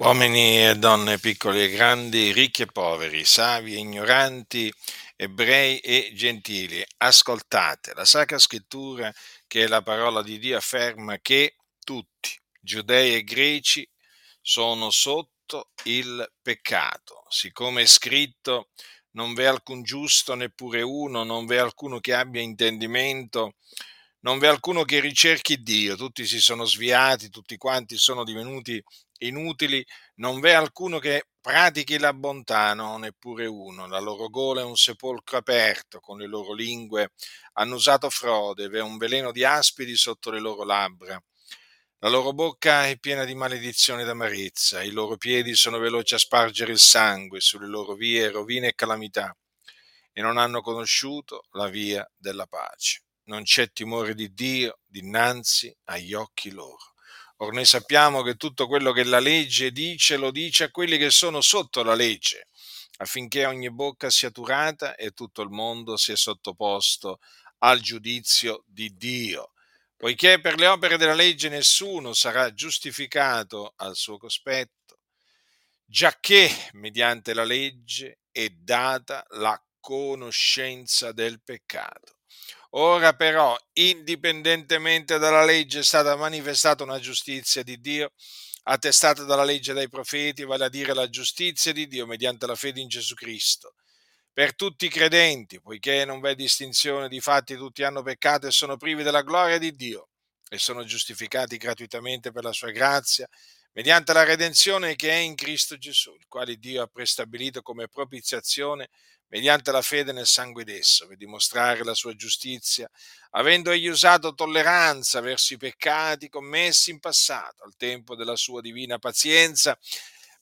Uomini e donne, piccoli e grandi, ricchi e poveri, savi e ignoranti, ebrei e gentili, ascoltate, la Sacra Scrittura, che è la parola di Dio, afferma che tutti, giudei e greci, sono sotto il peccato. Siccome è scritto, non v'è alcun giusto, neppure uno, non v'è alcuno che abbia intendimento, non v'è alcuno che ricerchi Dio, tutti si sono sviati, tutti quanti sono divenuti inutili, non v'è alcuno che pratichi la bontà, no, neppure uno. La loro gola è un sepolcro aperto, con le loro lingue hanno usato frode, v'è un veleno di aspidi sotto le loro labbra. La loro bocca è piena di maledizione ed amarezza, i loro piedi sono veloci a spargere il sangue, sulle loro vie rovine e calamità, e non hanno conosciuto la via della pace. Non c'è timore di Dio dinanzi agli occhi loro. Or noi sappiamo che tutto quello che la legge dice lo dice a quelli che sono sotto la legge, affinché ogni bocca sia turata e tutto il mondo sia sottoposto al giudizio di Dio. Poiché per le opere della legge nessuno sarà giustificato al suo cospetto, giacché mediante la legge è data la conoscenza del peccato. Ora però, indipendentemente dalla legge, è stata manifestata una giustizia di Dio, attestata dalla legge e dai profeti, vale a dire la giustizia di Dio mediante la fede in Gesù Cristo. Per tutti i credenti, poiché non v'è distinzione, di fatti tutti hanno peccato e sono privi della gloria di Dio e sono giustificati gratuitamente per la sua grazia, mediante la redenzione che è in Cristo Gesù, il quale Dio ha prestabilito come propiziazione mediante la fede nel sangue d'esso, per dimostrare la sua giustizia, avendo egli usato tolleranza verso i peccati commessi in passato, al tempo della sua divina pazienza,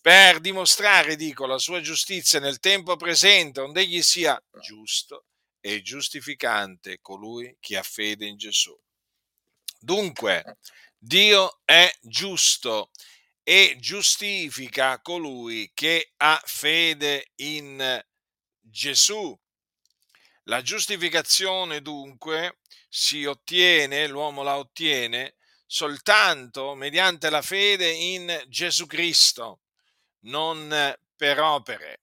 per dimostrare, dico, la sua giustizia nel tempo presente, onde egli sia giusto e giustificante colui che ha fede in Gesù. Dunque, Dio è giusto e giustifica colui che ha fede in Gesù. La giustificazione dunque si ottiene, l'uomo la ottiene soltanto mediante la fede in Gesù Cristo, non per opere.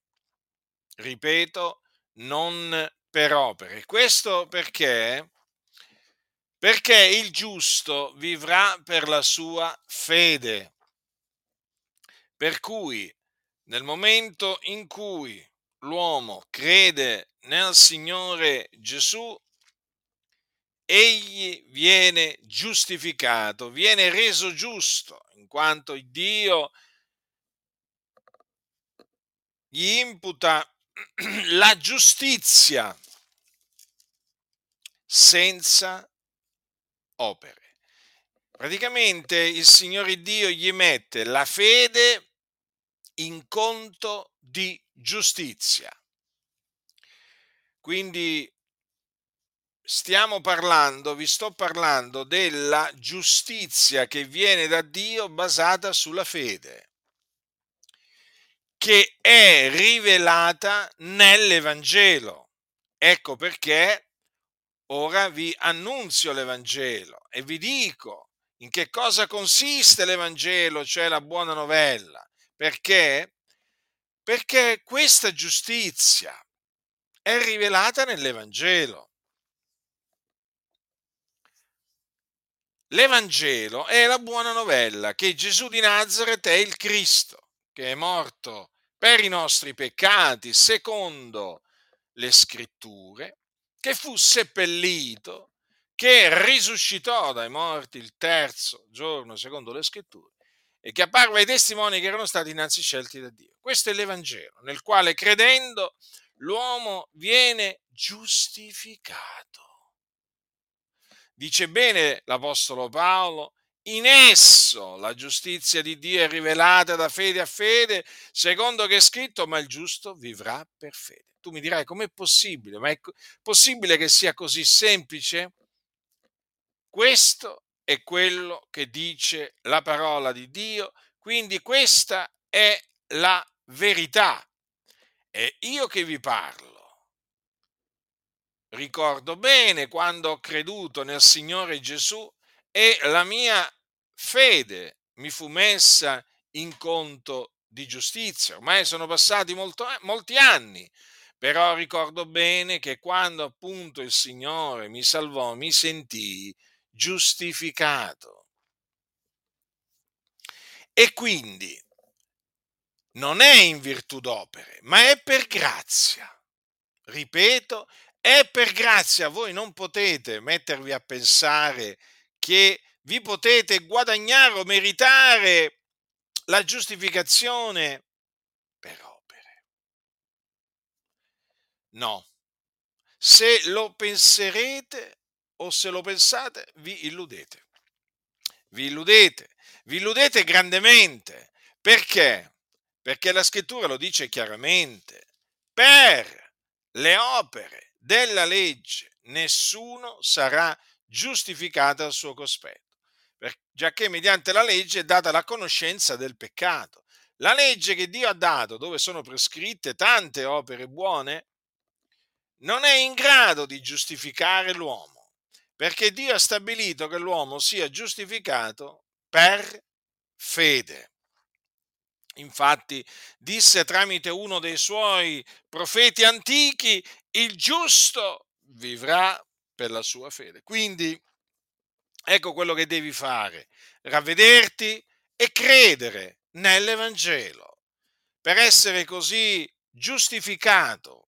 Ripeto, non per opere. Questo perché? Perché il giusto vivrà per la sua fede. Per cui nel momento in cui l'uomo crede nel Signore Gesù, egli viene giustificato, viene reso giusto, in quanto Dio gli imputa la giustizia senza opere. Praticamente il Signore Dio gli mette la fede in conto di giustizia. Quindi stiamo parlando, vi sto parlando della giustizia che viene da Dio basata sulla fede, che è rivelata nell'Evangelo. Ecco perché ora vi annunzio l'Evangelo e vi dico in che cosa consiste l'Evangelo, cioè la buona novella. Perché? Perché questa giustizia è rivelata nell'Evangelo. L'Evangelo è la buona novella che Gesù di Nazareth è il Cristo, che è morto per i nostri peccati, secondo le scritture, che fu seppellito, che risuscitò dai morti il terzo giorno, secondo le scritture, e che apparve ai testimoni che erano stati innanzi scelti da Dio. Questo è l'Evangelo, nel quale credendo l'uomo viene giustificato. Dice bene l'Apostolo Paolo, in esso la giustizia di Dio è rivelata da fede a fede, secondo che è scritto, ma il giusto vivrà per fede. Tu mi dirai, com'è possibile? Ma è possibile che sia così semplice? Questo è quello che dice la parola di Dio, quindi questa è la verità. E io che vi parlo, ricordo bene quando ho creduto nel Signore Gesù e la mia fede mi fu messa in conto di giustizia. Ormai sono passati molto, molti anni, però ricordo bene che quando appunto il Signore mi salvò, mi sentii giustificato. E quindi non è in virtù d'opere, ma è per grazia. Ripeto, è per grazia. Voi non potete mettervi a pensare che vi potete guadagnare o meritare la giustificazione per opere. No. Se lo penserete o se lo pensate, vi illudete. Vi illudete, vi illudete grandemente. Perché? perché la scrittura lo dice chiaramente, per le opere della legge nessuno sarà giustificato al suo cospetto, giacché mediante la legge è data la conoscenza del peccato. La legge che Dio ha dato, dove sono prescritte tante opere buone, non è in grado di giustificare l'uomo, perché Dio ha stabilito che l'uomo sia giustificato per fede. Infatti disse tramite uno dei suoi profeti antichi, il giusto vivrà per la sua fede. Quindi ecco quello che devi fare, ravvederti e credere nell'Evangelo per essere così giustificato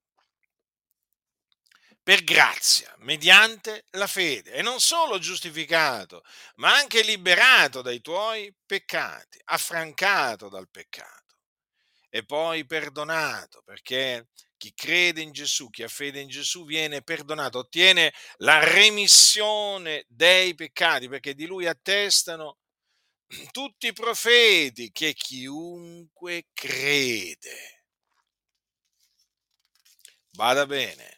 per grazia, mediante la fede, e non solo giustificato, ma anche liberato dai tuoi peccati, affrancato dal peccato e poi perdonato, perché chi crede in Gesù, chi ha fede in Gesù viene perdonato, ottiene la remissione dei peccati, perché di lui attestano tutti i profeti che chiunque crede. Bada bene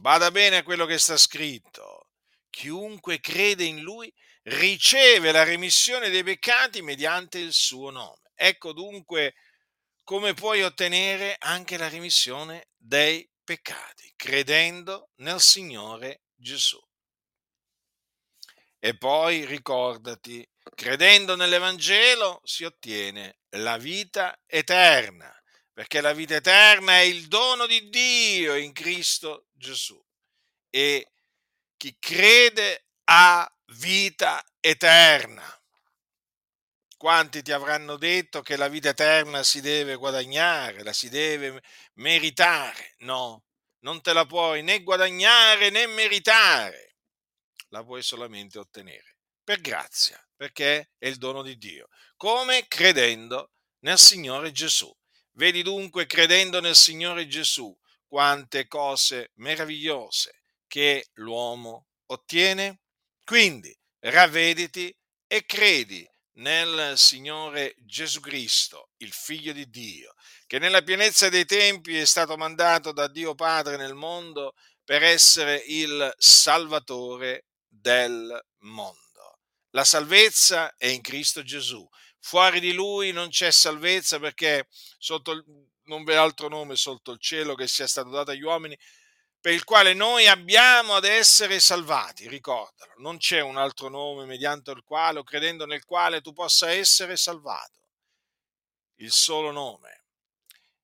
Bada bene a quello che sta scritto. Chiunque crede in lui riceve la remissione dei peccati mediante il suo nome. Ecco dunque come puoi ottenere anche la remissione dei peccati, credendo nel Signore Gesù. E poi ricordati, credendo nell'Evangelo si ottiene la vita eterna perché la vita eterna è il dono di Dio in Cristo Gesù e chi crede ha vita eterna. Quanti ti avranno detto che la vita eterna si deve guadagnare, la si deve meritare? No, non te la puoi né guadagnare né meritare, la puoi solamente ottenere per grazia, perché è il dono di Dio, come credendo nel Signore Gesù. Vedi dunque, credendo nel Signore Gesù, quante cose meravigliose che l'uomo ottiene. Quindi ravvediti e credi nel Signore Gesù Cristo, il Figlio di Dio, che nella pienezza dei tempi è stato mandato da Dio Padre nel mondo per essere il Salvatore del mondo. La salvezza è in Cristo Gesù. Fuori di lui non c'è salvezza perché sotto, non v'è altro nome sotto il cielo che sia stato dato agli uomini per il quale noi abbiamo ad essere salvati. Ricordalo, non c'è un altro nome mediante il quale o credendo nel quale tu possa essere salvato. Il solo nome,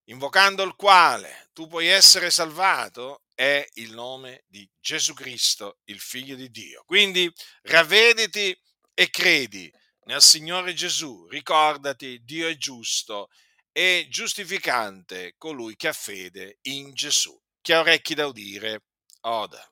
invocando il quale tu puoi essere salvato, è il nome di Gesù Cristo, il Figlio di Dio. Quindi ravvediti e credi nel Signore Gesù, ricordati, Dio è giusto e giustificante colui che ha fede in Gesù. Chi ha orecchi da udire, oda.